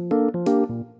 รั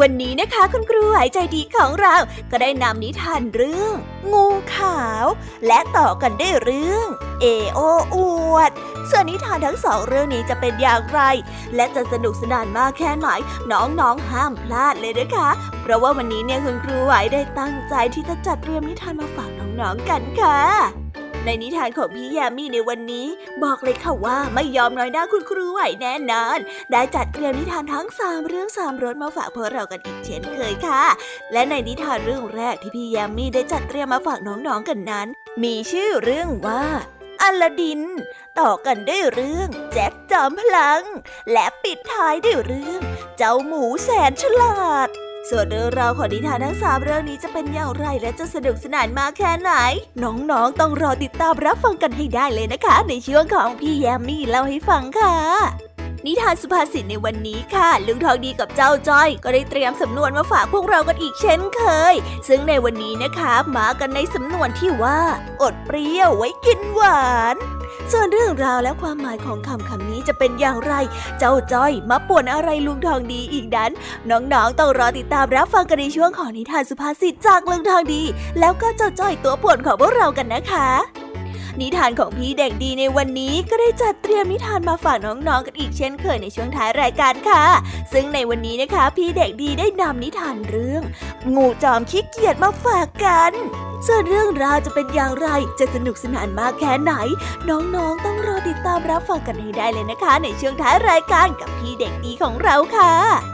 วันนี้นะคะคุณครูหายใจดีของเราก็ได้นำนิทานเรื่อง งูขาว และต่อกันได้เรื่อง เอโออวด ส่วนนิทานทั้งสองเรื่องนี้จะเป็นอย่างไร และจะสนุกสนานมากแค่ไหนน้องๆห้ามพลาดเลยนะคะ เพราะว่าวันนี้เนี่ยคุณครูไหวได้ตั้งใจที่จะจัดเตรียมนิทานมาฝากน้องๆกันค่ะ ในนิทานของพี่ยามีในวันนี้ บอกเลยค่ะว่าไม่ยอมน้อยหน้าคุณครูไหวแน่นอนได้จัดเตรียมนิทานทั้งสามเรื่องสามรสมาฝากพวกเรากันอีกเช่นเคยค่ะ และในนิทานเรื่องแรกที่พี่ยามีได้จัดเตรียมมาฝากน้องๆกันนั้น มีชื่อเรื่องว่าอลาดิน ต่อกันด้วยเรื่องแจ็คจอมพลัง และปิดท้ายด้วยเรื่อง เจ้าหมูแสนฉลาด ส่วนเรื่องราวของนิทานทั้งสามเรื่องนี้จะเป็นอย่างไรและจะสนุกสนานมากแค่ไหน น้องๆต้องรอติดตามรับฟังกันให้ได้เลยนะคะ ในช่วงของพี่แยมมี่เล่าให้ฟังค่ะนิทานสุภาษิตในวันนี้ค่ะ ลุงทองดีกับเจ้าจ้อย ก็ได้เตรียมสำนวนมาฝากพวกเรากันอีกเช่นเคย ซึ่งในวันนี้นะคะ มากันในสำนวนที่ว่า อดเปรี้ยวไว้กินหวาน ส่วนเรื่องราวและความหมายของคำคำนี้จะเป็นอย่างไร เจ้าจ้อยมาป่วนอะไรลุงทองดีอีกนั้น น้องๆต้องรอติดตามรับฟังกันในช่วงของนิทานสุภาษิตจากลุงทองดี แล้วก็เจ้าจ้อยตัวป่วนของพวกเรากันนะคะ นิทานของพี่เด็กดีในวันนี้ก็ได้จัดเตรียมนิทานมาฝากน้องๆกันอีกเช่นเคยในช่วงท้ายรายการค่ะ ซึ่งในวันนี้นะคะ พี่เด็กดีได้นำนิทานเรื่อง งูจอมขี้เกียจมาฝากกันส่วนเรื่องราวจะเป็นอย่างไร จะสนุกสนานมากแค่ไหน น้องๆ ต้องรอติดตามรับฟังกันให้ได้เลยนะคะ ในช่วงท้ายรายการกับพี่เด็กดีของเราค่ะ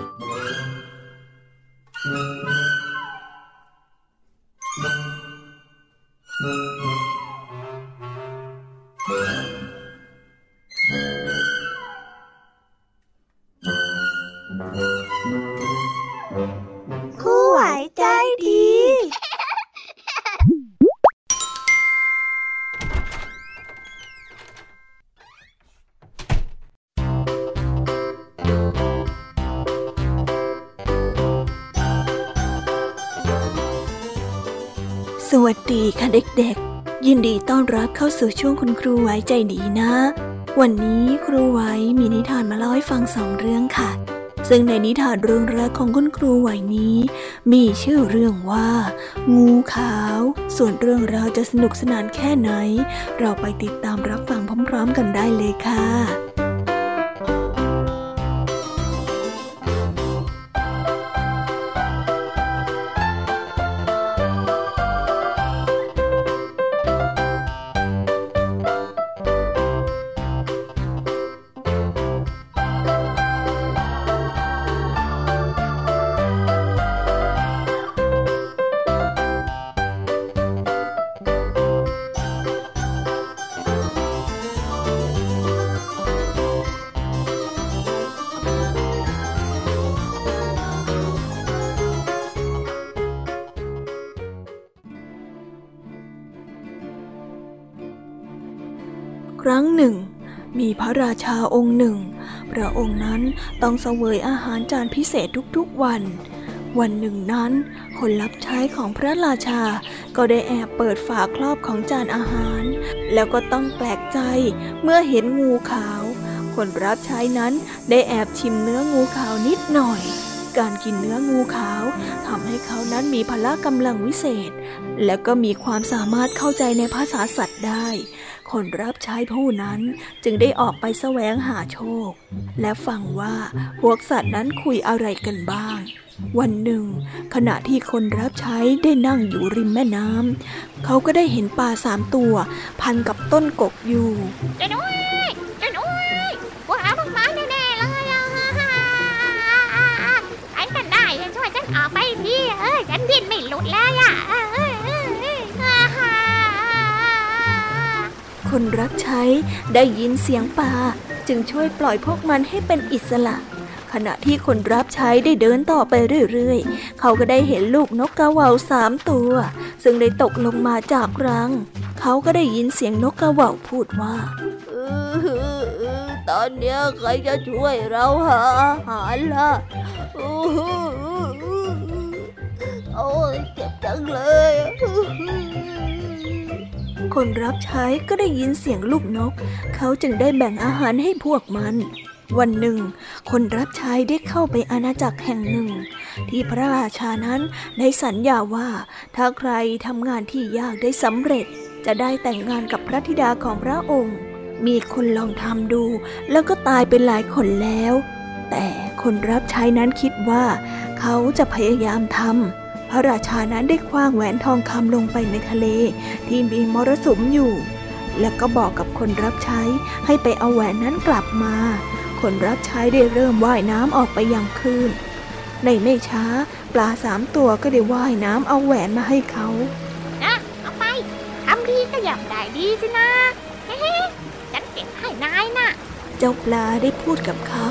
เด็กๆ ยินดีต้อนรับเข้าสู่ช่วงคุณครูไว้ใจดีนะ วันนี้ครูไว้มีนิทานมาเล่าให้ฟังสองเรื่องค่ะ ซึ่งในนิทานเรื่องแรกของคุณครูไว้นี้ มีชื่อเรื่องว่า งูขาว ส่วนเรื่องราวจะสนุกสนานแค่ไหน เราไปติดตามรับฟังพร้อม ๆ กันได้เลยค่ะ พระราชาองค์หนึ่ง พระองค์นั้นต้องเสวยอาหารจานพิเศษทุกๆวัน วันหนึ่งนั้น คนรับใช้ของพระราชาก็ได้แอบเปิดฝาครอบของจานอาหาร แล้วก็ต้องแปลกใจเมื่อเห็นงูขาว คนรับใช้นั้นได้แอบชิมเนื้องูขาวนิดหน่อยการกินเนื้องูขาวทำให้เขานั้นมีพละกำลังวิเศษ และก็มีความสามารถเข้าใจในภาษาสัตว์ได้ คนรับใช้ผู้นั้นจึงได้ออกไปแสวงหาโชค และฟังว่าพวกสัตว์นั้นคุยอะไรกันบ้าง วันหนึ่ง ขณะที่คนรับใช้ได้นั่งอยู่ริมแม่น้ำเขาก็ได้เห็นปลาสามตัว พันกับต้นกกอยู่จะด้วยจะด้วยว่าหาพวกมันแน่ๆเลยอะไอ้กันได้ช่วยฉันออกไปทีเออฉันดิ้นไม่หลุดแล้วอะ คนรับใช้ได้ยินเสียงป่า จึงช่วยปล่อยพวกมันให้เป็นอิสระ ขณะที่คนรับใช้ได้เดินต่อไปเรื่อยๆ เขาก็ได้เห็นลูกนกกระว่าสามตัว ซึ่งได้ตกลงมาจากรัง เขาก็ได้ยินเสียงนกกระว่าพูดว่าตอนนี้ใครจะช่วยเราหาอาหารล่ะโอ้ยเจ็บจังเลย คนรับใช้ก็ได้ยินเสียงลูกนก เขาจึงได้แบ่งอาหารให้พวกมัน วันหนึ่ง คนรับใช้ได้เข้าไปอาณาจักรแห่งหนึ่ง ที่พระราชานั้นได้สัญญาว่า ถ้าใครทำงานที่ยากได้สำเร็จ จะได้แต่งงานกับพระธิดาของพระองค์ มีคนลองทำดู แล้วก็ตายเป็นหลายคนแล้ว แต่คนรับใช้นั้นคิดว่า เขาจะพยายามทำ พระราชานั้นได้คว้างแหวนทองคำลงไปในทะเล ที่มีมรสุมอยู่ แล้วก็บอกกับคนรับใช้ให้ไปเอาแหวนนั้นกลับมา คนรับใช้ได้เริ่มว่ายน้ำออกไปยังคลื่น ในไม่ช้า ปลาสามตัวก็ได้ว่ายน้ำเอาแหวนมาให้เขานะเอาไปทำดีก็ย่าได้ดีสินะเฮ้ฉันเก็บให้นายน่ะ เจ้าปลาได้พูดกับเขา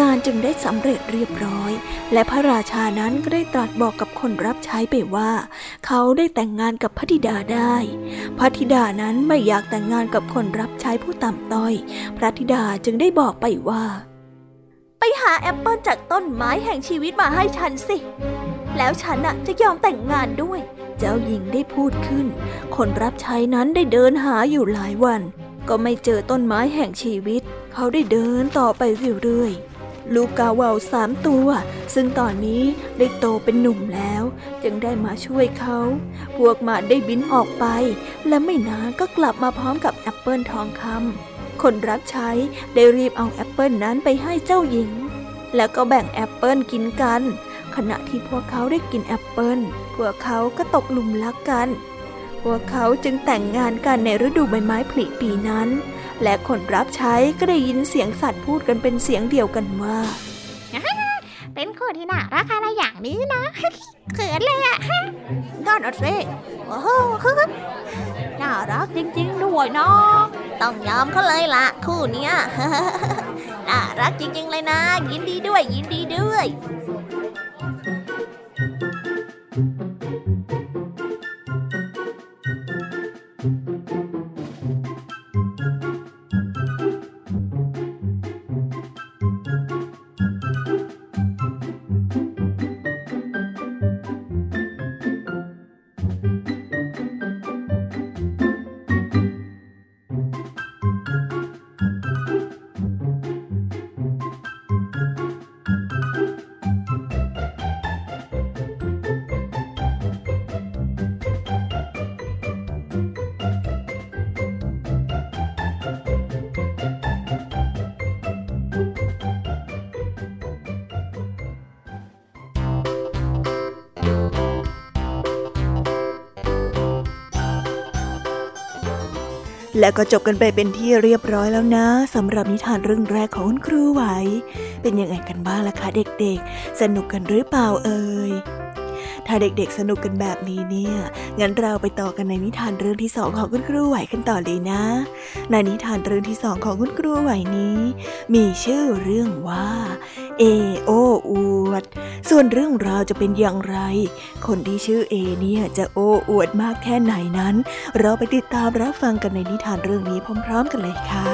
งานจึงได้สำเร็จเรียบร้อย และพระราชานั้นก็ได้ตรัสบอกกับคนรับใช้ไปว่า เขาได้แต่งงานกับพระธิดาได้ พระธิดานั้นไม่อยากแต่งงานกับคนรับใช้ผู้ต่ำต้อย พระธิดาจึงได้บอกไปว่า ไปหาแอปเปิลจากต้นไม้แห่งชีวิตมาให้ฉันสิ แล้วฉันน่ะจะยอมแต่งงานด้วย เจ้าหญิงได้พูดขึ้น คนรับใช้นั้นได้เดินหาอยู่หลายวันก็ไม่เจอต้นไม้แห่งชีวิต เขาได้เดินต่อไปเรื่อยๆ ลูกกาวาวสามตัว ซึ่งตอนนี้ได้โตเป็นหนุ่มแล้ว จึงได้มาช่วยเขา พวกมันได้บินออกไป และไม่นานก็กลับมาพร้อมกับแอปเปิลทองคำคนรับใช้ได้รีบเอาแอปเปิลนั้นไปให้เจ้าหญิง แล้วก็แบ่งแอปเปิลกินกัน ขณะที่พวกเขาได้กินแอปเปิลพวกเขาก็ตกหลุมรักกัน พวกเขาจึงแต่งงานกันในฤดูใบไม้ผลิปีนั้น และคนรับใช้ก็ได้ยินเสียงสัตว์พูดกันเป็นเสียงเดียวกันว่า เป็นคนที่น่ารักอะไรอย่างนี้นะเขินเลยอะนั่นอะสิโอ้โหน่ารักจริง ๆ ด้วยเนาะต้องยอมเขาเลยละคู่เนี้ยน่ารักจริง ๆ เลยนะ ยินดีด้วยยินดีด้วย และก็จบกันไปเป็นที่เรียบร้อยแล้วนะสำหรับนิทานเรื่องแรกของคุณครูไหว เป็นยังไงกันบ้างล่ะคะเด็กๆ สนุกกันหรือเปล่าเอ่ย ถ้าเด็กๆสนุกกันแบบนี้เนี่ย งั้นเราไปต่อกันในนิทานเรื่องที่สองของคุณครูไหวกันต่อเลยนะ ในนิทานเรื่องที่สองของคุณครูไหวนี้ มีชื่อเรื่องว่าเอโออวด ส่วนเรื่องราวจะเป็นอย่างไร คนที่ชื่อเอเนี่ยจะโอ้อวดมากแค่ไหนนั้น เราไปติดตามรับฟังกันในนิทานเรื่องนี้พร้อม ๆ กันเลยค่ะ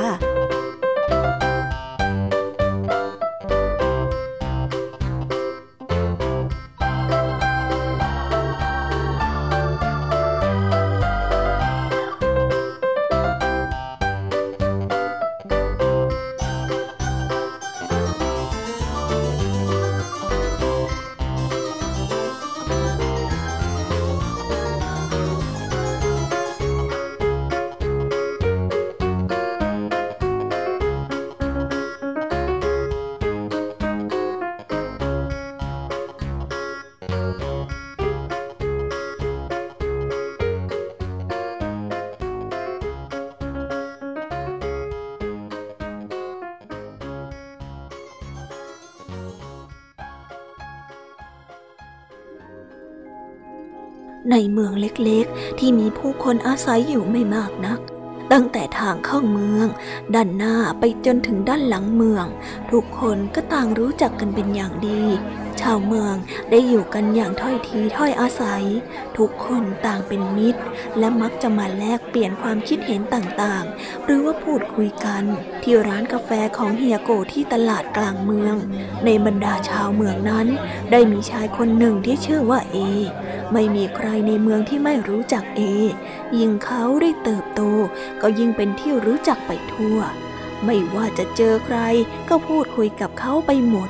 ผู้คนอาศัยอยู่ไม่มากนัก ตั้งแต่ทางเข้าเมือง ด้านหน้าไปจนถึงด้านหลังเมือง ทุกคนก็ต่างรู้จักกันเป็นอย่างดี ชาวเมืองได้อยู่กันอย่างถ้อยทีถ้อยอาศัย ทุกคนต่างเป็นมิตร และมักจะมาแลกเปลี่ยนความคิดเห็นต่างๆ หรือว่าพูดคุยกัน ที่ร้านกาแฟของเฮียโกที่ตลาดกลางเมือง ในบรรดาชาวเมืองนั้น ได้มีชายคนหนึ่งที่ชื่อว่าเอ ไม่มีใครในเมืองที่ไม่รู้จักเอ ยิ่งเขาได้เติบโต ก็ยิ่งเป็นที่รู้จักไปทั่ว ไม่ว่าจะเจอใครก็พูดคุยกับเขาไปหมด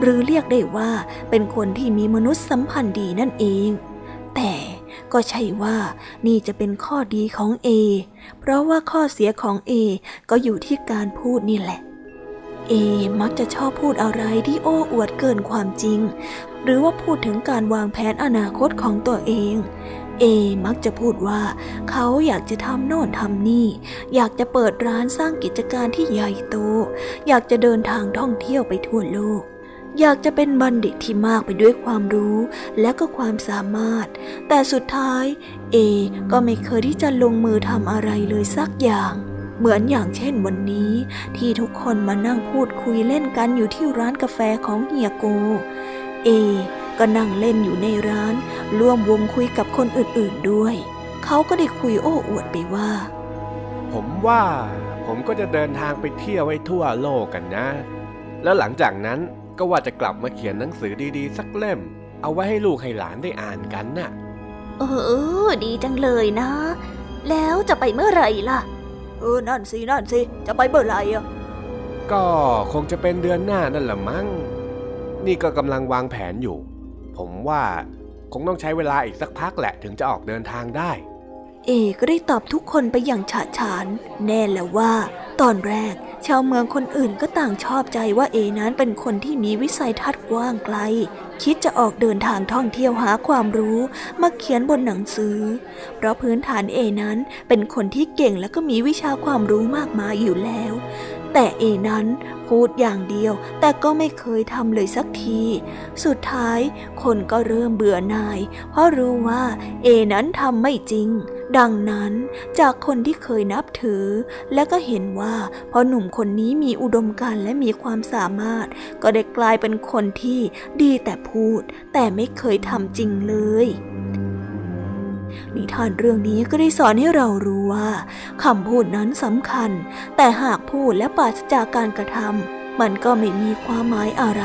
หรือเรียกได้ว่าเป็นคนที่มีมนุษยสัมพันธ์ดีนั่นเอง แต่ก็ใช่ว่านี่จะเป็นข้อดีของเอเพราะว่าข้อเสียของเอก็อยู่ที่การพูดนี่แหละเอมักจะชอบพูดอะไรที่โอ้อวดเกินความจริง หรือว่าพูดถึงการวางแผนอนาคตของตัวเอง เอมักจะพูดว่าเขาอยากจะทำโน่นทำนี่ อยากจะเปิดร้านสร้างกิจการที่ใหญ่โต อยากจะเดินทางท่องเที่ยวไปทั่วโลก อยากจะเป็นบัณฑิตที่มากไปด้วยความรู้และก็ความสามารถ แต่สุดท้ายเอก็ไม่เคยที่จะลงมือทำอะไรเลยสักอย่าง เหมือนอย่างเช่นวันนี้ที่ทุกคนมานั่งพูดคุยเล่นกันอยู่ที่ร้านกาแฟของเฮียโก เอก็นั่งเล่นอยู่ในร้าน ร่วมวงคุยกับคนอื่นๆด้วย เขาก็ได้คุยโอ้อวดไปว่า ผมว่าผมก็จะเดินทางไปเที่ยวให้ทั่วโลกกันนะ แล้วหลังจากนั้น ก็ว่าจะกลับมาเขียนหนังสือดีๆ สักเล่ม เอาไว้ให้ลูกให้หลานได้อ่านกันน่ะเออ ดีจังเลยนะ แล้วจะไปเมื่อไหร่ล่ะ เออ นั่นสิ นั่นสิ จะไปเมื่อไหร่อะ ก็คงจะเป็นเดือนหน้านั่นแหละมั้ง นี่ก็กำลังวางแผนอยู่ ผมว่าคงต้องใช้เวลาอีกสักพักแหละถึงจะออกเดินทางได้ เอก็ได้ตอบทุกคนไปอย่างฉะฉาน แน่แล้วว่า ตอนแรก ชาวเมืองคนอื่นก็ต่างชอบใจว่าเอนั้นเป็นคนที่มีวิสัยทัศน์กว้างไกล คิดจะออกเดินทางท่องเที่ยวหาความรู้มาเขียนบนหนังสือ เพราะพื้นฐานเอนั้นเป็นคนที่เก่งและก็มีวิชาความรู้มากมายอยู่แล้ว แต่เอนั้นพูดอย่างเดียว แต่ก็ไม่เคยทำเลยสักที สุดท้ายคนก็เริ่มเบื่อหน่าย เพราะรู้ว่าเอนั้นทำไม่จริง ดังนั้นจากคนที่เคยนับถือ และก็เห็นว่าพอหนุ่มคนนี้มีอุดมการณ์และมีความสามารถ ก็ได้กลายเป็นคนที่ดีแต่พูด แต่ไม่เคยทำจริงเลยนิทานเรื่องนี้ก็ได้สอนให้เรารู้ว่าคำพูดนั้นสำคัญ แต่หากพูดและปราศจากการกระทำมันก็ไม่มีความหมายอะไร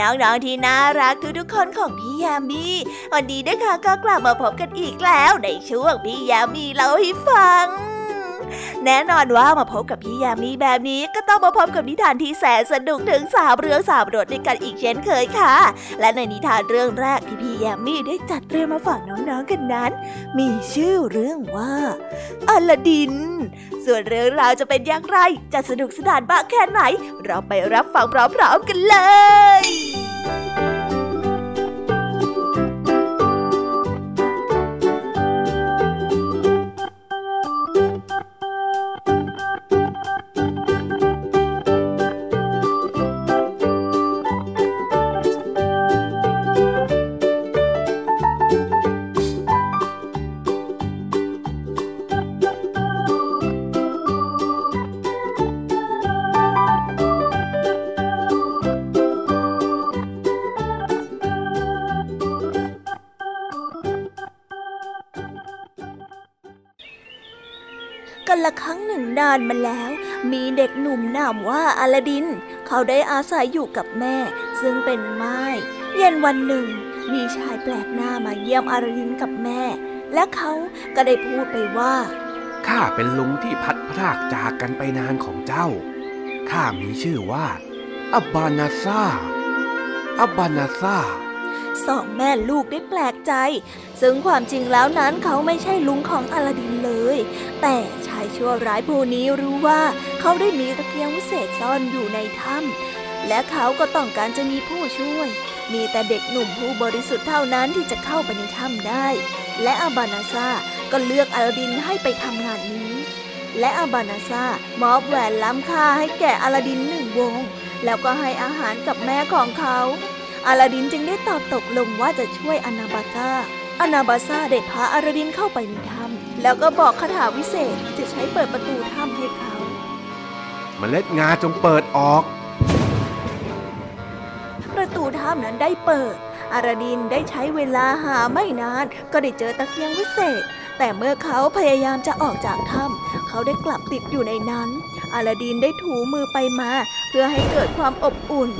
น้องๆที่น่ารักทุกๆคนของพี่ยามีวันนี้นะคะก็กลับมาพบกันอีกแล้วในช่วงพี่ยามีเล่าให้ฟัง แน่นอนว่ามาพบกับพี่ยามีแบบนี้ก็ต้องมาพบกับนิทานที่แสนสนุกถึงสามเรื่องสามรสด้วยกันอีกเช่นเคยค่ะ และในนิทานเรื่องแรกที่พี่ยามีได้จัดเตรียมมาฝากน้องๆกันนั้น มีชื่อเรื่องว่าอลาดิน ส่วนเรื่องราวจะเป็นอย่างไร จะสนุกสนานบ้างแค่ไหน เราไปรับฟังพร้อมๆกันเลยานมาแล้ว มีเด็กหนุ่มนามว่าอลาดิน เขาได้อาศัยอยู่กับแม่ ซึ่งเป็นไม้เย็นวันหนึ่ง มีชายแปลกหน้ามาเยี่ยมอลาดินกับแม่ และเขาก็ได้พูดไปว่าข้าเป็นลุงที่พัดพรากจากกันไปนานของเจ้าข้ามีชื่อว่า อับบานาซาอับบานาซา สองแม่ลูกได้แปลกใจ ซึ่งความจริงแล้วนั้นเขาไม่ใช่ลุงของอลาดินเลย แต่ชายชั่วร้ายผู้นี้รู้ว่าเขาได้มีตะเกียงวิเศษซ่อนอยู่ในถ้ำและเขาก็ต้องการจะมีผู้ช่วย มีแต่เด็กหนุ่มผู้บริสุทธิ์เท่านั้นที่จะเข้าไปในถ้ำได้ และอาบานาซาก็เลือกอลาดินให้ไปทำงานนี้ และอาบานาซามอบแหวนล้ำค่าให้แก่อลาดินหนึ่งวงแล้วก็ให้อาหารกับแม่ของเขา อลาดินจึงได้ตอบตกลงว่าจะช่วยอนาบาซาอนาบาซาได้พาอลาดินเข้าไปในถ้ำแล้วก็บอกคาถาวิเศษที่จะใช้เปิดประตูถ้ำให้เขาเมล็ดงาจงเปิดออก ประตูถ้ำนั้นได้เปิด อาราดินได้ใช้เวลาหาไม่นาน ก็ได้เจอตะเกียงวิเศษ แต่เมื่อเขาพยายามจะออกจากถ้ำเขาได้กลับติดอยู่ในนั้น อาราดินได้ถูมือไปมา เพื่อให้เกิดความอบอุ่น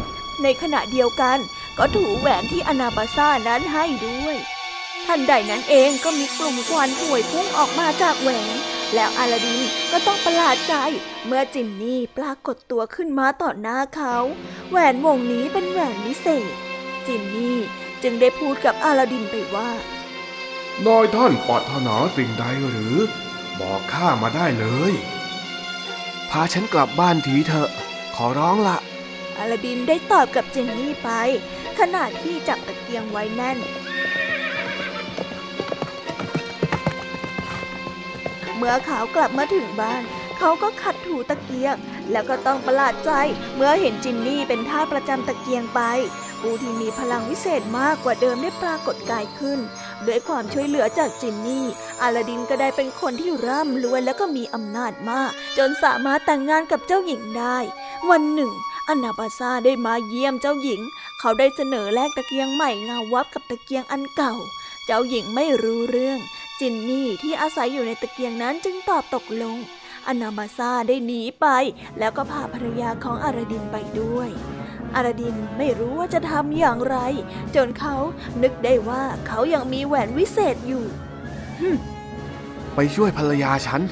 ในขณะเดียวกัน ก็ถูแหวนที่อนาบาซ่านั้นให้ด้วย ทันใดนั้นเองก็มีกลุ่มควันห่วยพุ่งออกมาจากแหวน แล้วอาลาดินก็ต้องประหลาดใจ เมื่อจินนี่ปรากฏตัวขึ้นมาต่อหน้าเขา แหวนวงนี้เป็นแหวนวิเศษ จินนี่จึงได้พูดกับอาลาดินไปว่านายท่านปรารถนาสิ่งใดหรือ บอกข้ามาได้เลย พาฉันกลับบ้านทีเถอะ ขอร้องละ อาลาดินได้ตอบกับจินนี่ไป ขณะที่จับตะเกียงไว้แน่น เมื่อเขากลับมาถึงบ้าน เขาก็ขัดถูตะเกียง แล้วก็ต้องประหลาดใจ เมื่อเห็นจินนี่เป็นท่าประจำตะเกียงไปผู้ที่มีพลังวิเศษมากกว่าเดิมได้ปรากฏกายขึ้น ด้วยความช่วยเหลือจากจินนี่ อาลาดินก็ได้เป็นคนที่ร่ำรวยและก็มีอำนาจมาก จนสามารถแต่งงานกับเจ้าหญิงได้ วันหนึ่ง อนาบาซาได้มาเยี่ยมเจ้าหญิง เขาได้เสนอแลกตะเกียงใหม่เงาวับกับตะเกียงอันเก่า เจ้าหญิงไม่รู้เรื่อง จินนี่ที่อาศัยอยู่ในตะเกียงนั้นจึงตอบตกลง อนาบาซาได้หนีไป แล้วก็พาภรรยาของอาราดินไปด้วยอาราดินไม่รู้ว่าจะทำอย่างไร จนเขานึกได้ว่าเขายังมีแหวนวิเศษอยู่ไปช่วยภรรยาฉัน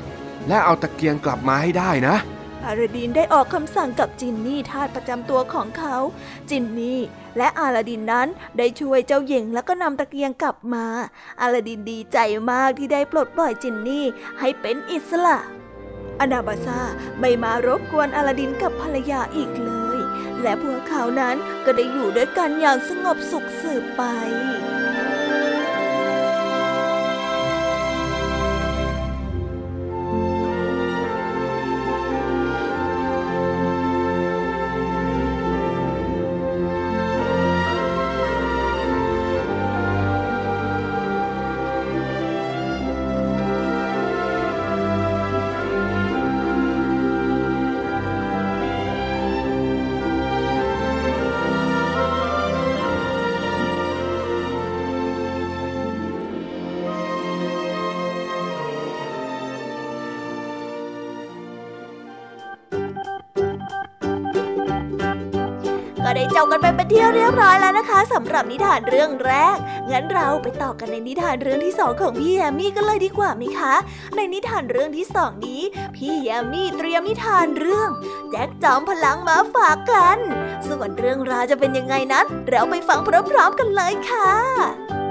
และเอาตะเกียงกลับมาให้ได้นะ อาราดินได้ออกคำสั่งกับจินนี่ทาสประจำตัวของเขา จินนี่และอาลาดินนั้นได้ช่วยเจ้าหญิงแล้วก็นำตะเกียงกลับมา อาลาดินดีใจมากที่ได้ปลดปล่อยจินนี่ให้เป็นอิสระอนาบาซาไม่มารบกวนอาลาดินกับภรรยาอีกเลย และพวกเขานั้นก็ได้อยู่ด้วยกันอย่างสงบสุขสืบไป ที่เรียบร้อยแล้วนะคะสำหรับนิทานเรื่องแรก งั้นเราไปต่อกันในนิทานเรื่องที่สองของพี่แยมมี่กันเลยดีกว่าไหมคะ ในนิทานเรื่องที่สองนี้ พี่แยมมี่เตรียมนิทานเรื่อง แจ็คจอมพลังมาฝากกัน ส่วนเรื่องราวจะเป็นยังไงนั้น เราไปฟังพร้อมๆกันเลยค่ะ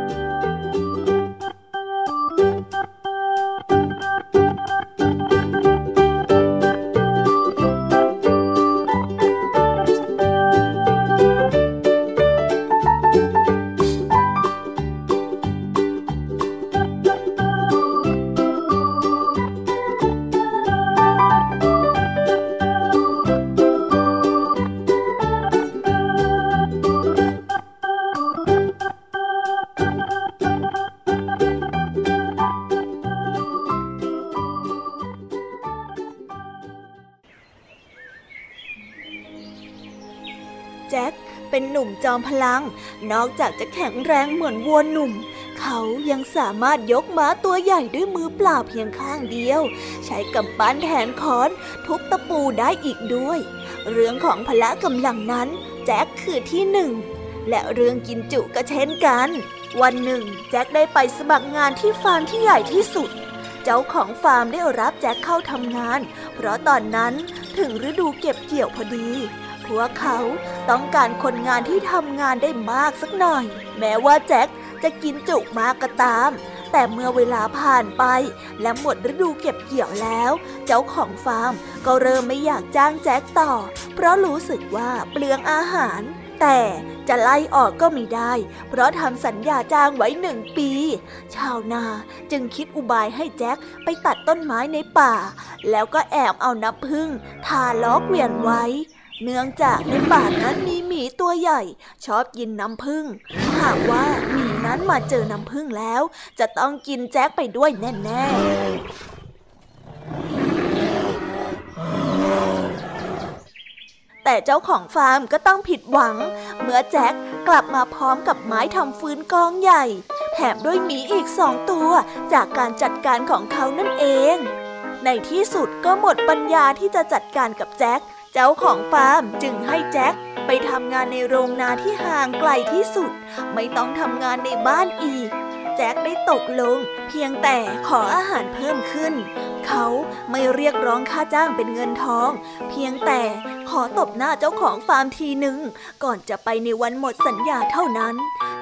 ลัง นอกจากจะแข็งแรงเหมือนวัวหนุ่ม เขายังสามารถยกม้าตัวใหญ่ด้วยมือเปล่าเพียงข้างเดียว ใช้กำปั้นแทนค้อนทุบตะปูได้อีกด้วย เรื่องของพละกำลังนั้น แจ็คคือที่หนึ่ง และเรื่องกินจุก็เช่นกัน วันหนึ่ง แจ็คได้ไปสมัครงานที่ฟาร์มที่ใหญ่ที่สุดเจ้าของฟาร์มได้รับแจ็คเข้าทำงาน เพราะตอนนั้นถึงฤดูเก็บเกี่ยวพอดี พวกเขาต้องการคนงานที่ทำงานได้มากสักหน่อย แม้ว่าแจ็คจะกินจุมากก็ตาม แต่เมื่อเวลาผ่านไป และหมดฤดูเก็บเกี่ยวแล้ว เจ้าของฟาร์มก็เริ่มไม่อยากจ้างแจ็คต่อ เพราะรู้สึกว่าเปลืองอาหาร แต่จะไล่ออกก็ไม่ได้ เพราะทำสัญญาจ้างไว้หนึ่งปี ชาวนาจึงคิดอุบายให้แจ็คไปตัดต้นไม้ในป่า แล้วก็แอบเอาน้ำพึ่งทาล้อเกวียนไว้ เนื่องจากในป่านั้นมีหมีตัวใหญ่ ชอบกินน้ำผึ้งหากว่าหมีนั้นมาเจอน้ำผึ้งแล้ว จะต้องกินแจ็คไปด้วยแน่ๆ แต่เจ้าของฟาร์มก็ต้องผิดหวัง เมื่อแจ็คกลับมาพร้อมกับไม้ทำฟืนกองใหญ่ แถมด้วยหมีอีกสองตัวจากการจัดการของเขานั่นเอง ในที่สุดก็หมดปัญญาที่จะจัดการกับแจ็ค เจ้าของฟาร์มจึงให้แจ็คไปทำงานในโรงนาที่ห่างไกลที่สุด ไม่ต้องทำงานในบ้านอีก แจ็คได้ตกลง เพียงแต่ขออาหารเพิ่มขึ้น เขาไม่เรียกร้องค่าจ้างเป็นเงินทอง เพียงแต่ขอตบหน้าเจ้าของฟาร์มทีหนึ่งก่อนจะไปในวันหมดสัญญาเท่านั้น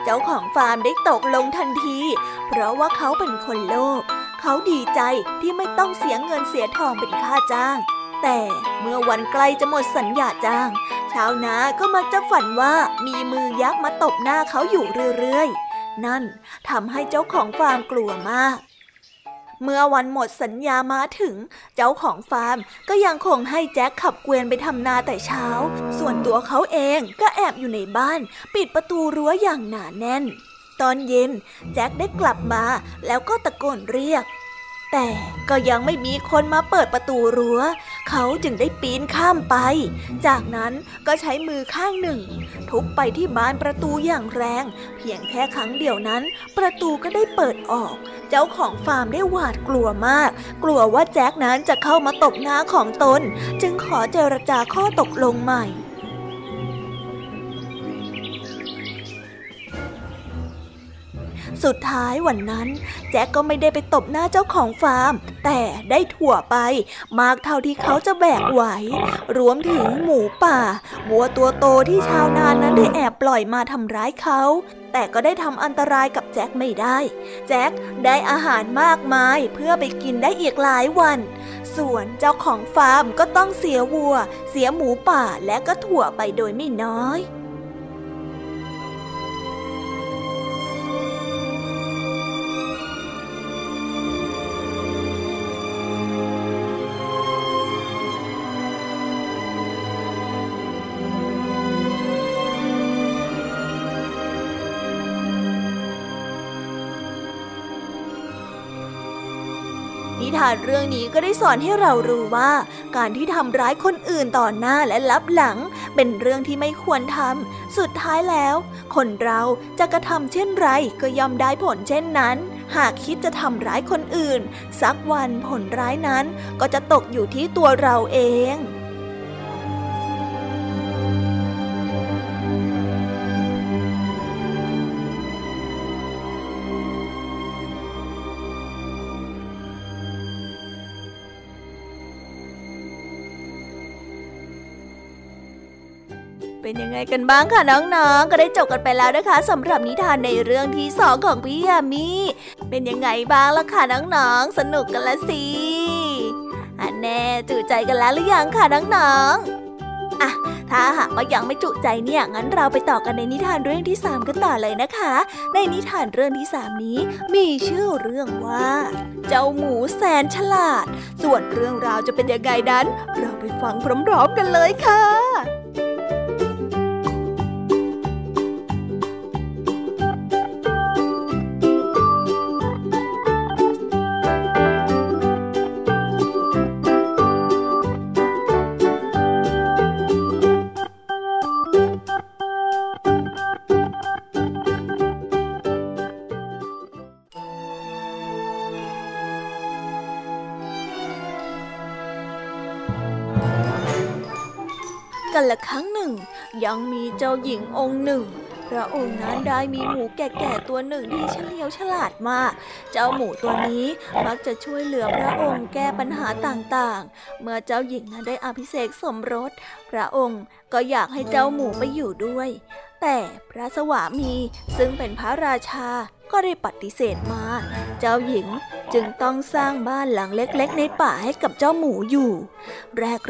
เจ้าของฟาร์มได้ตกลงทันที เพราะว่าเขาเป็นคนโลภเขาดีใจที่ไม่ต้องเสียเงินเสียทองเป็นค่าจ้าง แต่เมื่อวันใกล้จะหมดสัญญาจ้าง ชาวนาก็มักจะฝันว่ามีมือยักษ์มาตบหน้าเขาอยู่เรื่อยๆ นั่นทำให้เจ้าของฟาร์มกลัวมาก เมื่อวันหมดสัญญามาถึง เจ้าของฟาร์มก็ยังคงให้แจ็คขับเกวียนไปทำนาแต่เช้า ส่วนตัวเขาเองก็แอบอยู่ในบ้าน ปิดประตูรั้วอย่างหนาแน่น ตอนเย็นแจ็คได้กลับมาแล้วก็ตะโกนเรียก แต่ก็ยังไม่มีคนมาเปิดประตูรัว้ว เขาจึงได้ปีนข้ามไป จากนั้นก็ใช้มือข้างหนึ่ง ทุบไปที่บานประตูอย่างแรง เพียงแค่ครั้งเดียวนั้น ประตูก็ได้เปิดออก เจ้าของฟาร์มได้หวาดกลัวมาก กลัวว่าแจ็คนั้นจะเข้ามาตบหน้าของตน จึงขอเจรจาข้อตกลงใหม่ สุดท้ายวันนั้น แจ็คก็ไม่ได้ไปตบหน้าเจ้าของฟาร์ม แต่ได้ถั่วไป มากเท่าที่เขาจะแบกไหว รวมถึงหมูป่าวัวตัวโตที่ชาวนานนั้นได้แอบปล่อยมาทำร้ายเขาแต่ก็ได้ทำอันตรายกับแจ็คไม่ได้ แจ็คได้อาหารมากมายเพื่อไปกินได้อีกหลายวัน ส่วนเจ้าของฟาร์มก็ต้องเสียวัว เสียหมูป่าและก็ถั่วไปโดยไม่น้อยาเรื่องนี้ก็ได้สอนให้เรารู้ว่า การที่ทำร้ายคนอื่นต่อหน้าและลับหลัง เป็นเรื่องที่ไม่ควรทำสุดท้ายแล้ว คนเราจะกระทำเช่นไรก็ย่อมได้ผลเช่นนั้น หากคิดจะทำร้ายคนอื่น สักวันผลร้ายนั้นก็จะตกอยู่ที่ตัวเราเอง ยังไงกันบ้างคะน้องๆ ก็ได้จบกันไปแล้วนะคะสำหรับนิทานในเรื่องที่สองของพี่ยามีเป็นยังไงบ้างล่ะคะน้องๆ สนุกกันละสิอันแน่จุใจกันแล้วหรือยังคะน้องๆอะถ้าหากว่ายังไม่จุใจเนี่ยงั้นเราไปต่อกันในนิทานเรื่องที่ 3 กันต่อเลยนะคะ ในนิทานเรื่องที่ 3 นี้มีชื่อเรื่องว่า เจ้าหมูแสนฉลาด ส่วนเรื่องราวจะเป็นยังไงนั้น เราไปฟังพร้อมๆกันเลยค่ะ ยังมีเจ้าหญิงองค์หนึ่ง พระองค์นั้นได้มีหมูแก่ๆตัวหนึ่งที่เฉลียวฉลาดมาก เจ้าหมูตัวนี้มักจะช่วยเหลือพระองค์แก้ปัญหาต่างๆ เมื่อเจ้าหญิงนั้นได้อภิเษกสมรส พระองค์ก็อยากให้เจ้าหมูไปอยู่ด้วย แต่พระสวามีซึ่งเป็นพระราชา ก็ได้ปฏิเสธมา เจ้าหญิงจึงต้องสร้างบ้านหลังเล็ก ๆ ในป่าให้กับเจ้าหมูอยู่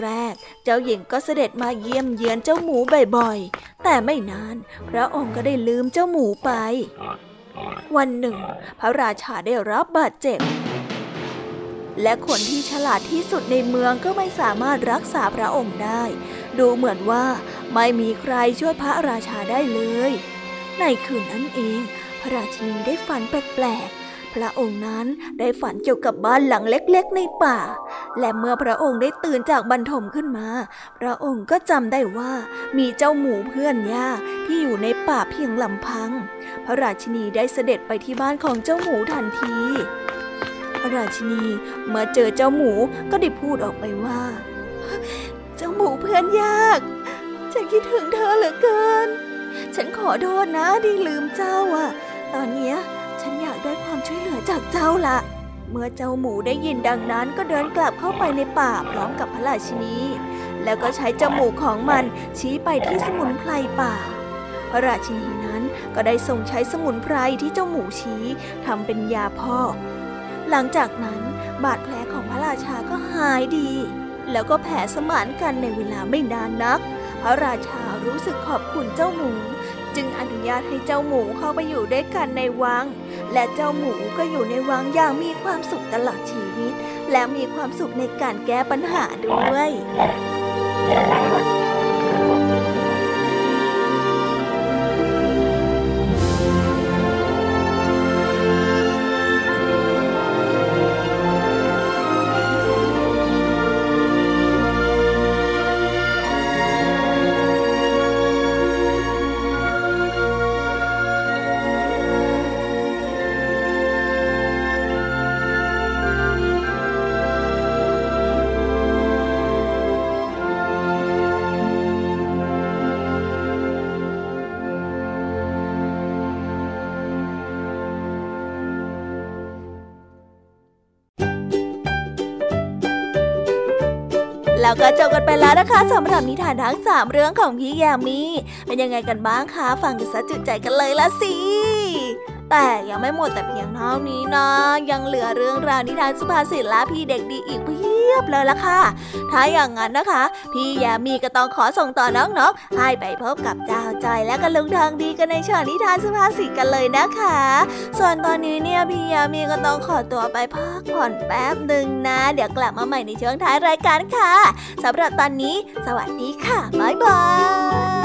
แรก ๆ เจ้าหญิงก็เสด็จมาเยี่ยมเยือนเจ้าหมูบ่อยๆ แต่ไม่นาน พระองค์ก็ได้ลืมเจ้าหมูไป วันหนึ่ง พระราชาได้รับบาดเจ็บ และคนที่ฉลาดที่สุดในเมืองก็ไม่สามารถรักษาพระองค์ได้ ดูเหมือนว่าไม่มีใครช่วยพระราชาได้เลย ในคืนนั้นเอง พระราชินีได้ฝันแปลกๆ พระองค์นั้นได้ฝันเกี่ยวกับบ้านหลังเล็กๆ ในป่า และเมื่อพระองค์ได้ตื่นจากบรรทมขึ้นมา พระองค์ก็จำได้ว่ามีเจ้าหมูเพื่อนย่าที่อยู่ในป่าเพียงลำพัง พระราชินีได้เสด็จไปที่บ้านของเจ้าหมูทันทีพระราชินีเมื่อเจอเจ้าหมูก็ได้พูดออกไปว่า เจ้าหมูเพื่อนยาก ฉันคิดถึงเธอเหลือเกิน ฉันขอโทษนะที่ลืมเจ้าอะ ตอนนี้ฉันอยากได้ความช่วยเหลือจากเจ้าละเมื่อเจ้าหมูได้ยินดังนั้นก็เดินกลับเข้าไปในป่าพร้อมกับพระราชินี แล้วก็ใช้จมูกของมันชี้ไปที่สมุนไพรป่า พระราชินีนั้นก็ได้ทรงใช้สมุนไพรที่เจ้าหมูชี้ทำเป็นยาพอกหลังจากนั้นบาดแผลของพระราชาก็หายดี แล้วก็แผ่สมานกันในเวลาไม่นานนัก พระราชารู้สึกขอบคุณเจ้าหมู จึงอนุญาตให้เจ้าหมูเข้าไปอยู่ด้วยกันในวัง และเจ้าหมูก็อยู่ในวังอย่างมีความสุขตลอดชีวิต และมีความสุขในการแก้ปัญหาด้วย แล้วก็จบกันไปแล้วนะคะสำหรับนิทานทั้งสามเรื่องของพี่ยามีเป็นยังไงกันบ้างคะ ฟังกันซะจุใจกันเลยละสิ แต่ยังไม่หมดแต่เพียงเท่านี้นะ ยังเหลือเรื่องราวนิทานสุภาษิตและพี่เด็กดีอีกเพียบเลยละค่ะ ถ้าอย่างนั้นนะคะ พี่ยามีก็ต้องขอส่งต่อน้องๆให้ไปพบกับเจ้าจอยและกันลุงทางดีกันในช่วงนิทานสุภาษิตกันเลยนะคะ ส่วนตอนนี้เนี่ยพี่ยามีก็ต้องขอตัวไปพักผ่อนแป๊บหนึ่งนะ เดี๋ยวกลับมาใหม่ในช่วงท้ายรายการค่ะสำหรับตอนนี้ สวัสดีค่ะบ๊ายบาย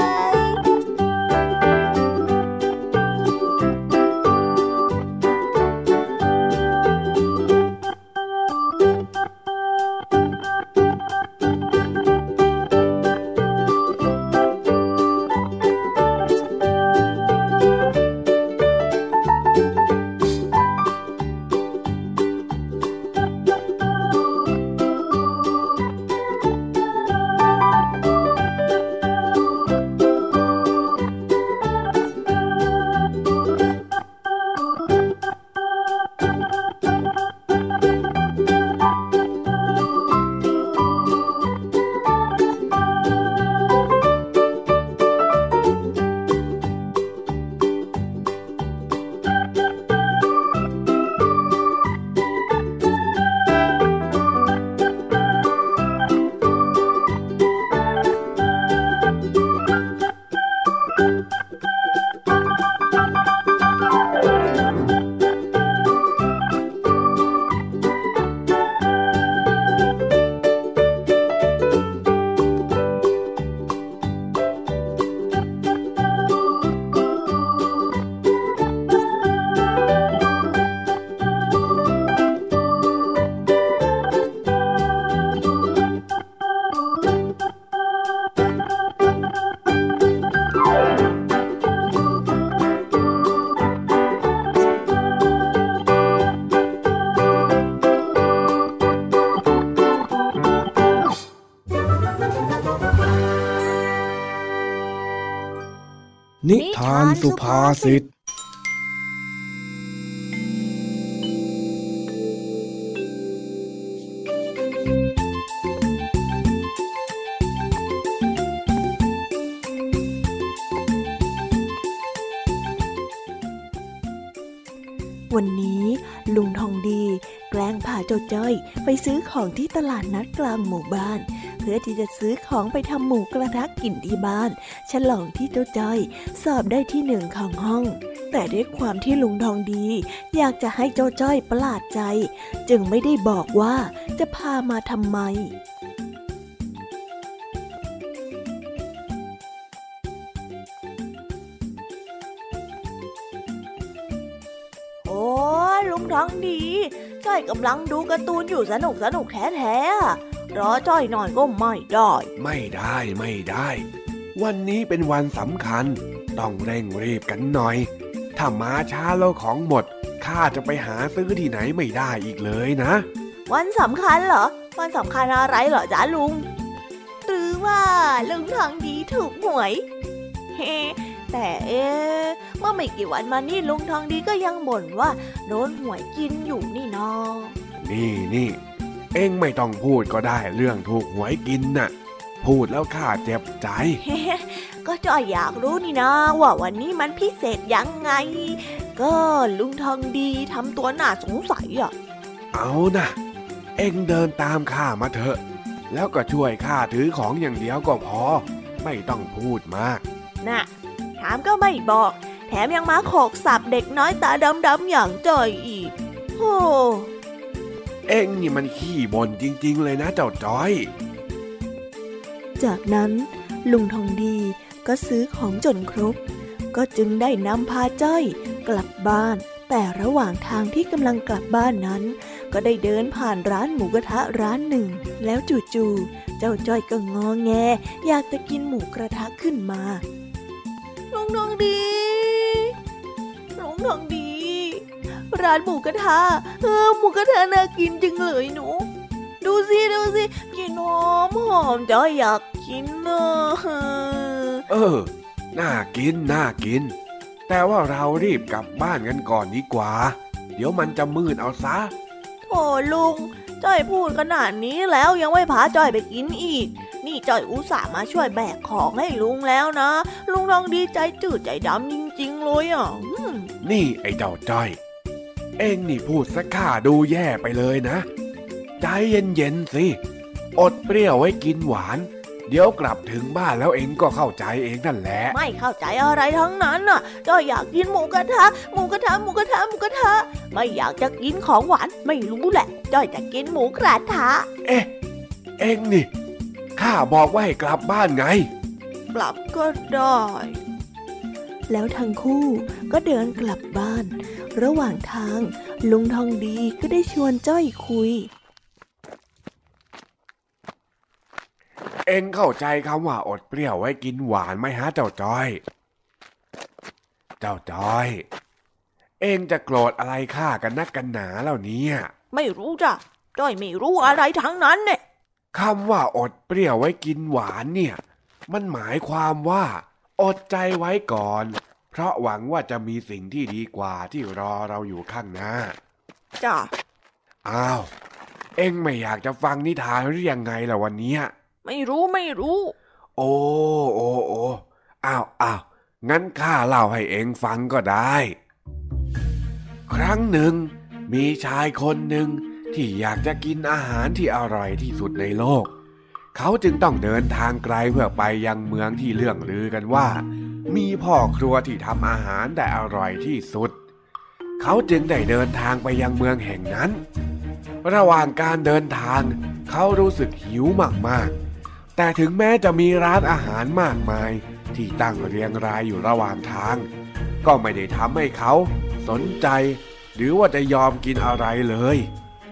สุภาษิตวันนี้ลุงทองดี แกล้งพาเจ้าจ้อยไปซื้อของที่ตลาดนัดกลางหมู่บ้าน พื่อที่จะซื้อของไปทำหมูกระทะกินที่บ้าน ฉลองที่เจ้าจ้อยสอบได้ที่หนึ่งของห้อง แต่ด้วยความที่ลุงทองดี อยากจะให้เจ้าจ้อยประหลาดใจ จึงไม่ได้บอกว่าจะพามาทำไมโอ้ลุงทองดีจ้อยกำลังดูการ์ตูนอยู่สนุกสนุกแท้ๆ รอจ้อยหน่อยก็ไม่ได้ ไม่ได้ไม่ได้ วันนี้เป็นวันสำคัญ ต้องเร่งรีบกันหน่อย ถ้ามาช้าแล้วของหมดข้าจะไปหาซื้อที่ไหนไม่ได้อีกเลยนะ วันสำคัญเหรอ วันสำคัญอะไรเหรอจ๊ะลุง หรือว่าลุงทองดีถูกหวย เฮ้แต่เอ๊ะเมื่อไม่กี่วันมานี่ลุงทองดีก็ยังบ่นว่าโดนหวยกินอยู่นี่นาะนี่นี่ เอ็งไม่ต้องพูดก็ได้เรื่องถูกหวยกินน่ะ พูดแล้วข้าเจ็บใจเฮ้ก็จ้อยอยากรู้นี่นะว่าวันนี้มันพิเศษยังไง ก็ลุงทองดีทำตัวน่าสงสัยอะ เอานะเอ็งเดินตามข้ามาเถอะ แล้วก็ช่วยข้าถือของอย่างเดียวก็พอ ไม่ต้องพูดมาก น่ะ ถามก็ไม่บอก แถมยังมาโขกสับเด็กน้อยตาดำๆอย่างจ้อยอีกโอ้ เอ็งนี่มันขี้บ่นจริง ๆ เลยนะเจ้าจ้อย จากนั้นลุงทองดีก็ซื้อของจนครบ ก็จึงได้นำพาจ้อยกลับบ้าน แต่ระหว่างทางที่กำลังกลับบ้านนั้น ก็ได้เดินผ่านร้านหมูกระทะร้านหนึ่ง แล้วจู่ๆเจ้าจ้อยก็งอแง อยากจะกินหมูกระทะขึ้นมาลุงทองดีลุงทองดี ร้านหมูกระทะเออหมูกระทะน่ากินจังเลยหนู ดูสิดูสิกลินหอมหอมจ้อยอยากกินเนอะเออ น่ากินน่ากิน แต่ว่าเรารีบกลับบ้านกันก่อนดีกว่า เดี๋ยวมันจะมืดเอาซะโอ้ลุงจ้อยพูดขนาดนี้แล้วยังไม่พาจ้อยไปกินอีก นี่จ้อยอุตส่าห์มาช่วยแบกของให้ลุงแล้วนะ ลุงลองดีใจจืดใจดำจริงๆเลยอะอืมนี่ไอ้เจ้าจ้อย เอ็งนี่พูดสักข้าดูแย่ไปเลยนะ ใจเย็นๆสิ อดเปรี้ยวไว้กินหวาน เดี๋ยวกลับถึงบ้านแล้วเอ็งก็เข้าใจเองนั่นแหละ ไม่เข้าใจอะไรทั้งนั้นน่ะจ้อยอยากกินหมูกระทะ หมูกระทะ หมูกระทะ หมูกระทะ ไม่อยากจะกินของหวาน ไม่รู้แหละจ้อยจะกินหมูกระทะ เอ๊ะ เอ็งนี่ ข้าบอกว่าให้กลับบ้านไง กลับก็ได้แล้วทั้งคู่ก็เดินกลับบ้าน ระหว่างทาง ลุงทองดีก็ได้ชวนจ้อยคุย เอ็งเข้าใจคำว่าอดเปรี้ยวไว้กินหวานไหมฮะเจ้าจ้อย เจ้าจ้อย เอ็งจะโกรธอะไรข้ากันนักกันหนาแล้วเนี่ยไม่รู้จ้ะจ้อยไม่รู้อะไรทั้งนั้นเนี่ยคำว่าอดเปรี้ยวไว้กินหวานเนี่ย มันหมายความว่า อดใจไว้ก่อน เพราะหวังว่าจะมีสิ่งที่ดีกว่าที่รอเราอยู่ข้างหน้า จ้ะ อ้าว เอ็งไม่อยากจะฟังนิทานหรือยังไงล่ะวันเนี้ยไม่รู้ไม่รู้ โอ้โอ้โอ้อ้าวอ้าวงั้นข้าเล่าให้เองฟังก็ได้ ครั้งหนึ่ง มีชายคนหนึ่งที่อยากจะกินอาหารที่อร่อยที่สุดในโลก เขาจึงต้องเดินทางไกลเพื่อไปยังเมืองที่เรื่องลือกันว่า มีพ่อครัวที่ทำอาหารได้อร่อยที่สุด เขาจึงได้เดินทางไปยังเมืองแห่งนั้น ระหว่างการเดินทาง เขารู้สึกหิวมากๆ แต่ถึงแม้จะมีร้านอาหารมากมาย ที่ตั้งเรียงรายอยู่ระหว่างทาง ก็ไม่ได้ทำให้เขา สนใจ หรือว่าจะยอมกินอะไรเลย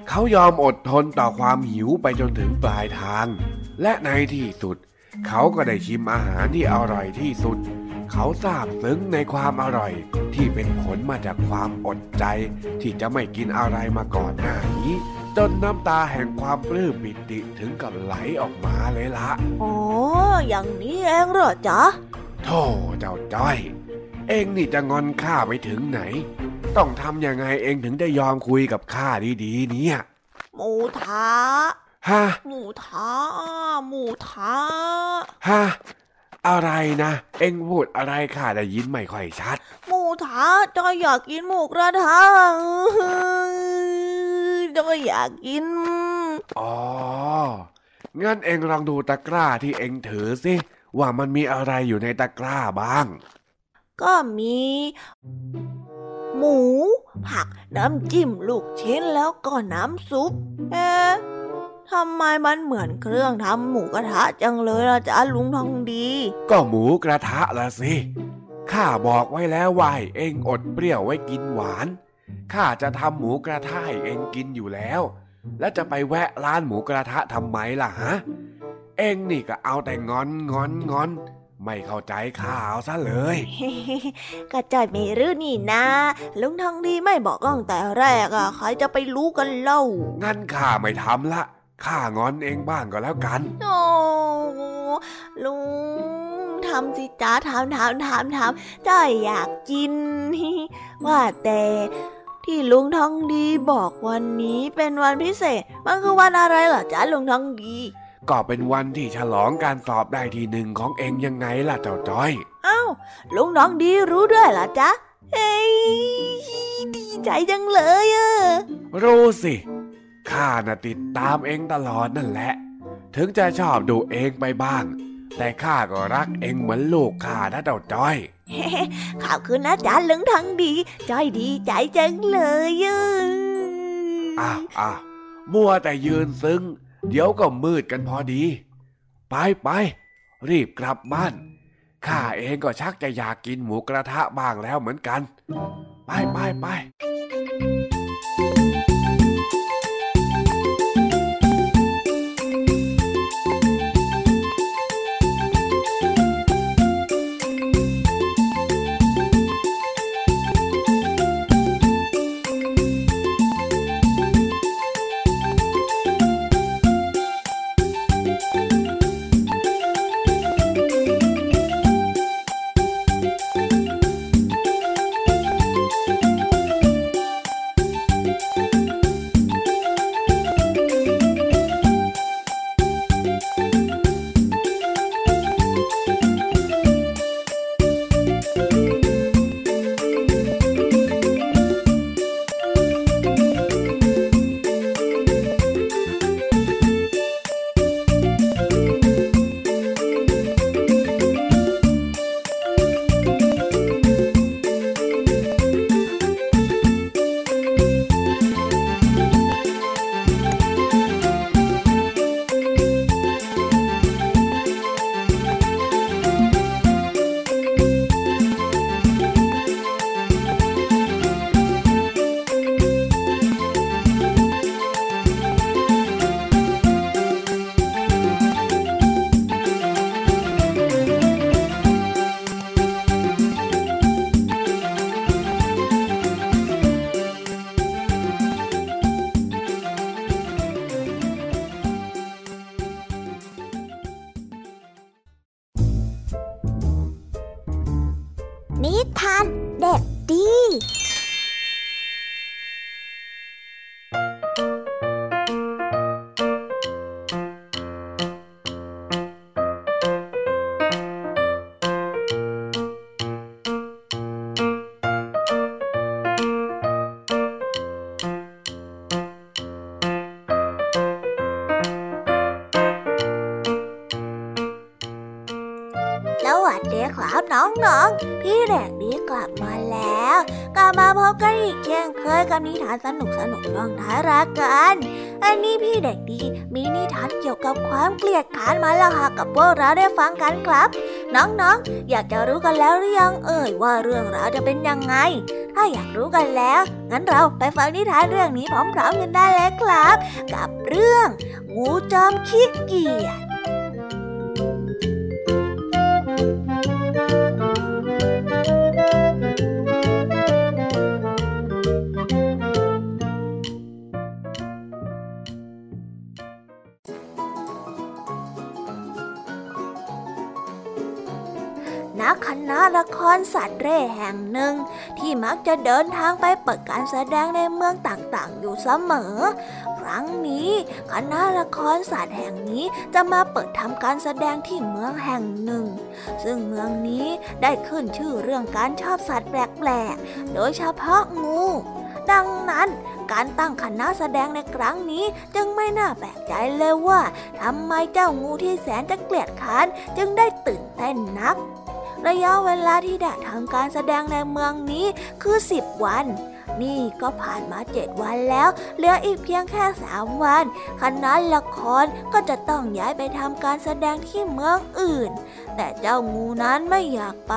เขายอมอดทนต่อความหิวไปจนถึงปลายทาง และในที่สุด เขาก็ได้ชิมอาหารที่อร่อยที่สุด เขาซาบซึ้งในความอร่อย ที่เป็นผลมาจากความอดใจ ที่จะไม่กินอะไรมาก่อนหน้านี้ จนน้ำตาแห่งความปลื้มปิติถึงกับไหลออกมาเลยละอ๋ออย่างนี้เองเหรอจ๊ะโธ่เจ้าจ้อย เองนี่จะงอนข้าไปถึงไหน ต้องทำยังไงเองถึงได้ยอมคุยกับข้าดีๆ เนี่ย หมูทะฮะหมูทะหมูทะฮะ อะไรนะ เองพูดอะไรข้าได้ยินไม่ค่อยชัด หมูทะจอยอยากกินหมูกระทะจอยอยากกิน อ๋อ งั้นเองลองดูตะกร้าที่เองถือสิ ว่ามันมีอะไรอยู่ในตะกร้าบ้าง ก็มี หมู ผัก น้ำจิ้มลูกชิ้นแล้วก็น้ำซุป เอ๊ะ ทำไมมันเหมือนเครื่องทำหมูกระทะจังเลยล่ะจ๊ะลุงทองดี ก็หมูกระทะละสิข้าบอกไว้แล้วว่าให้เองอดเปรี้ยวไว้กินหวานข้าจะทำหมูกระทะให้เองกินอยู่แล้ว แล้วจะไปแวะร้านหมูกระทะทำไมล่ะฮะเองนี่ก็เอาแต่งอนงอนงอน ไม่เข้าใจข้าเอาซะเลยก็จอยไม่รู้นี่นะ ลุงทองดีไม่บอกตั้งแต่แรกอะใครจะไปรู้กันเล่า งั้นข้าไม่ทำละ ข้างอนเองบ้างก็แล้วกัน โอ้ลุงทำสิจ้าทำทำทำทำจ้อยอยากกิน ว่าแต่ที่ลุงทองดีบอกวันนี้เป็นวันพิเศษ มันคือวันอะไรเหรอจ๊ะลุงทองดี ก็เป็นวันที่ฉลองการสอบได้ที่หนึ่งของเองยังไงล่ะเจ้าจ้อยอ้าวลุงทองดีรู้ด้วยเหรอจ๊ะเฮ้ยดีใจจังเลยอะรู้สิ ข้าน่ะติดตามเองตลอดนั่นแหละ ถึงจะชอบดูเองไปบ้าง แต่ข้าก็รักเองเหมือนลูกข้านะเจ้าจ้อยขอบคุณนะจ๊ะลุงทองดี จ้อยดีใจจังเลยอะอ้าวอ้าวมัวแต่ยืนซึ้ง เดี๋ยวก็มืดกันพอดี ไปไปรีบกลับบ้านข้าเองก็ชักจะอยากกินหมูกระทะบ้างแล้วเหมือนกัน ไปไปไป บกันอีกเช่นเคยกับนิทานสนุกสนุกๆช่วงท้ายรายการอันนี้พี่เด็กดีมีนิทานเกี่ยวกับความเกลียดขานมาเล่าหากับพวกเราได้ฟังกันครับ น้องๆ อยากจะรู้กันแล้วหรือยังเอ่ยว่าเรื่องราวจะเป็นยังไง ถ้าอยากรู้กันแล้ว งั้นเราไปฟังนิทานเรื่องนี้พร้อมๆกันได้เลยครับ กับเรื่อง งูจอมขี้เกียจ สัตว์เร่แห่งหนึ่ง ที่มักจะเดินทางไปเปิดการแสดงในเมืองต่างๆ อยู่เสมอ ครั้งนี้คณะละครสัตว์แห่งนี้จะมาเปิดทำการแสดงที่เมืองแห่งหนึ่ง ซึ่งเมืองนี้ได้ขึ้นชื่อเรื่องการชอบสัตว์แปลกๆ โดยเฉพาะงู ดังนั้นการตั้งคณะแสดงในครั้งนี้จึงไม่น่าแปลกใจเลยว่าทำไมเจ้างูที่แสนจะเกลียดค้านจึงได้ตื่นเต้นนัก ระยะเวลาที่ได้ทำการแสดงในเมืองนี้คือสิบวัน นี่ก็ผ่านมาเจ็ดวันแล้ว เหลืออีกเพียงแค่สามวันคณะละครก็จะต้องย้ายไปทำการแสดงที่เมืองอื่น แต่เจ้างูนั้นไม่อยากไป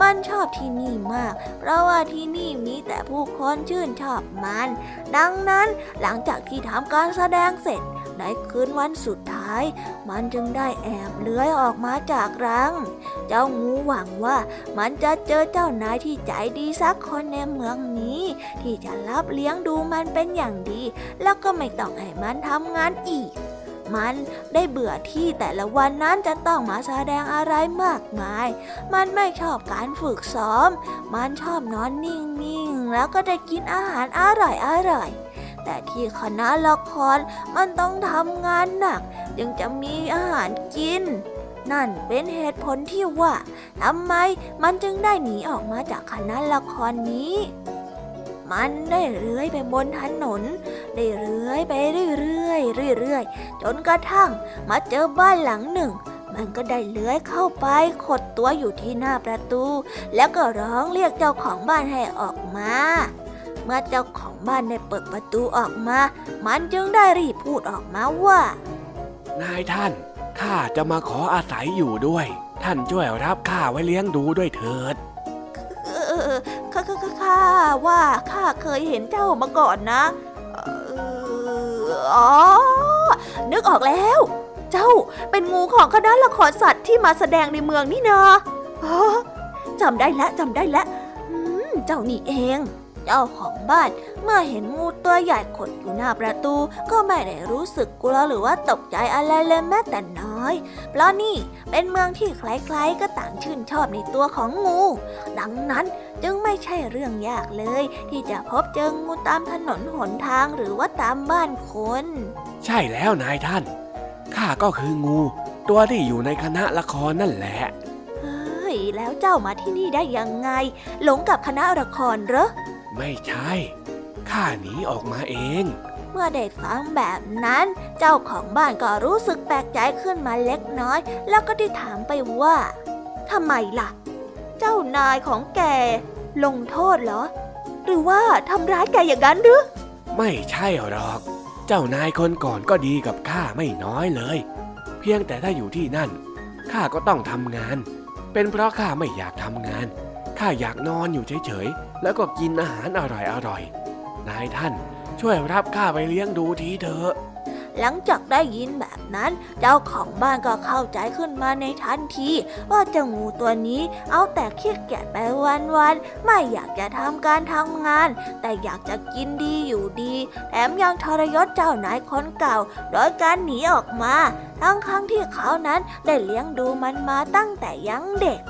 มันชอบที่นี่มาก เพราะว่าที่นี่มีแต่ผู้คนชื่นชอบมัน ดังนั้นหลังจากที่ทำการแสดงเสร็จ ในคืนวันสุดท้าย มันจึงได้แอบเลื้อยออกมาจากรัง เจ้างูหวังว่ามันจะเจอเจ้านายที่ใจดีสักคนในเมืองนี้ ที่จะรับเลี้ยงดูมันเป็นอย่างดี แล้วก็ไม่ต้องให้มันทำงานอีกมันได้เบื่อที่แต่ละวันนั้นจะต้องมาแสดงอะไรมากมาย มันไม่ชอบการฝึกซ้อม มันชอบนอนนิ่งๆ แล้วก็ได้กินอาหารอร่อยๆ แต่ที่คณะละครมันต้องทำงานหนัก จึงจะมีอาหารกิน นั่นเป็นเหตุผลที่ว่าทำไมมันจึงได้หนีออกมาจากคณะละครนี้มันได้เลื้อยไปบนถนน ได้เลื้อยไปเรื่อยๆเรื่อยๆจนกระทั่งมาเจอบ้านหลังหนึ่ง มันก็ได้เลื้อยเข้าไปขดตัวอยู่ที่หน้าประตู แล้วก็ร้องเรียกเจ้าของบ้านให้ออกมา เมื่อเจ้าของบ้านได้เปิดประตูออกมา มันจึงได้รีบพูดออกมาว่า นายท่าน ข้าจะมาขออาศัยอยู่ด้วย ท่านช่วยรับข้าไว้เลี้ยงดูด้วยเถิดเออข้าข้าข้าข้าว่าข้าเคยเห็นเจ้ามาก่อนนะเอออ๋อ นึกออกแล้ว เจ้าเป็นงูของคณะละครสัตว์ที่มาแสดงในเมืองนี่นาอ๋อจำได้แล้วจำได้แล้วอืมเจ้านี่เอง เจ้าของบ้านเมื่อเห็นงูตัวใหญ่ขดอยู่หน้าประตู ก็ไม่ได้รู้สึกกลัวหรือว่าตกใจอะไรเลยแม้แต่น้อย เพราะนี่เป็นเมืองที่ใครๆก็ต่างชื่นชอบในตัวของงู ดังนั้นจึงไม่ใช่เรื่องยากเลย ที่จะพบเจองูตามถนนหนทางหรือว่าตามบ้านคน ใช่แล้วนายท่านข้าก็คืองู ตัวที่อยู่ในคณะละครนั่นแหละเฮ้ยแล้วเจ้ามาที่นี่ได้ยังไง หลงกับคณะละครเหรอ ไม่ใช่ ข้าหนีออกมาเอง เมื่อได้ฟังแบบนั้น เจ้าของบ้านก็รู้สึกแปลกใจขึ้นมาเล็กน้อย แล้วก็ได้ถามไปว่าทำไมล่ะ เจ้านายของแก ลงโทษเหรอ หรือว่าทำร้ายแกอย่างนั้นหรือ ไม่ใช่หรอก เจ้านายคนก่อนก็ดีกับข้าไม่น้อยเลย เพียงแต่ถ้าอยู่ที่นั่นข้าก็ต้องทำงาน เป็นเพราะข้าไม่อยากทำงาน ข้าอยากนอนอยู่เฉยๆ แล้วก็กินอาหารอร่อยๆ นายท่านช่วยรับข้าไปเลี้ยงดูทีเถอะ หลังจากได้ยินแบบนั้น เจ้าของบ้านก็เข้าใจขึ้นมาในทันที ว่าเจ้างูตัวนี้เอาแต่ขี้เกียจไปวันๆ ไม่อยากจะทำการทำงาน แต่อยากจะกินดีอยู่ดี แถมยังทรยศเจ้านายคนเก่า โดยการหนีออกมา ทั้งๆทที่เขานั้นได้เลี้ยงดูมันมาตั้งแต่ยังเด็ก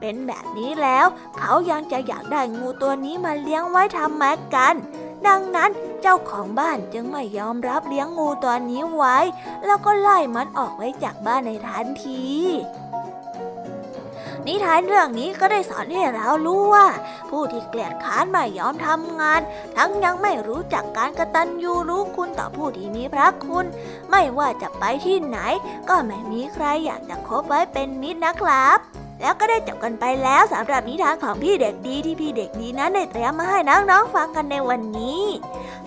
เป็นแบบนี้แล้ว เขายังจะอยากได้งูตัวนี้มาเลี้ยงไว้ทำแมกัน ดังนั้นเจ้าของบ้านจึงไม่ยอมรับเลี้ยงงูตัวนี้ไว้ แล้วก็ไล่มันออกไปจากบ้านในทันทีนิทานเรื่องนี้ก็ได้สอนให้เรารู้ว่า ผู้ที่เกลียดค้านไม่ยอมทำงาน ทั้งยังไม่รู้จักการกระตัญญูรู้คุณต่อผู้ที่มีพระคุณ ไม่ว่าจะไปที่ไหน ก็ไม่มีใครอยากจะคบไว้เป็นมิตรนะครับ แล้วก็ได้จบกันไปแล้วสำหรับนิทานของพี่เด็กดีที่พี่เด็กดีนั้นได้เตรียมมาให้น้องๆฟังกันในวันนี้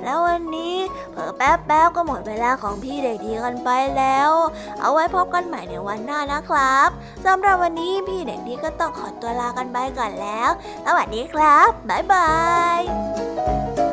แล้ววันนี้เผอแป๊บแป๊บก็หมดเวลาของพี่เด็กดีกันไปแล้ว เอาไว้พบกันใหม่ในวันหน้านะครับสำหรับวันนี้พี่เด็กดีก็ต้องขอตัวลากันไปก่อนแล้ว สวัสดีครับบ๊ายบาย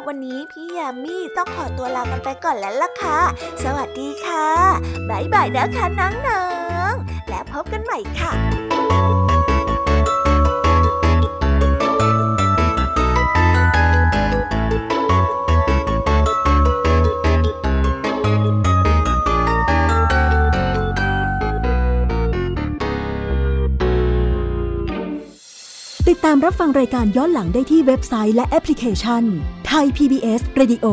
วันนี้พี่ยมมี่ต้องขอตัวลากันไปก่อนแล้วล่ะค่ะ สวัสดีค่ะบ๊ายบายนะคะน้องและพบกันใหม่ค่ะติดตามรับฟังรายการย้อนหลังได้ที่เว็บไซต์และแอปพลิเคชัน ไทย PBS Radio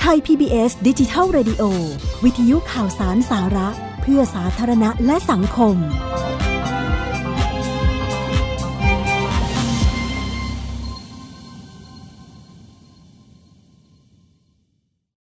ไทย PBS ดิจิทัล Radio วิทยุข่าวสารสาระ เพื่อสาธารณะและสังคม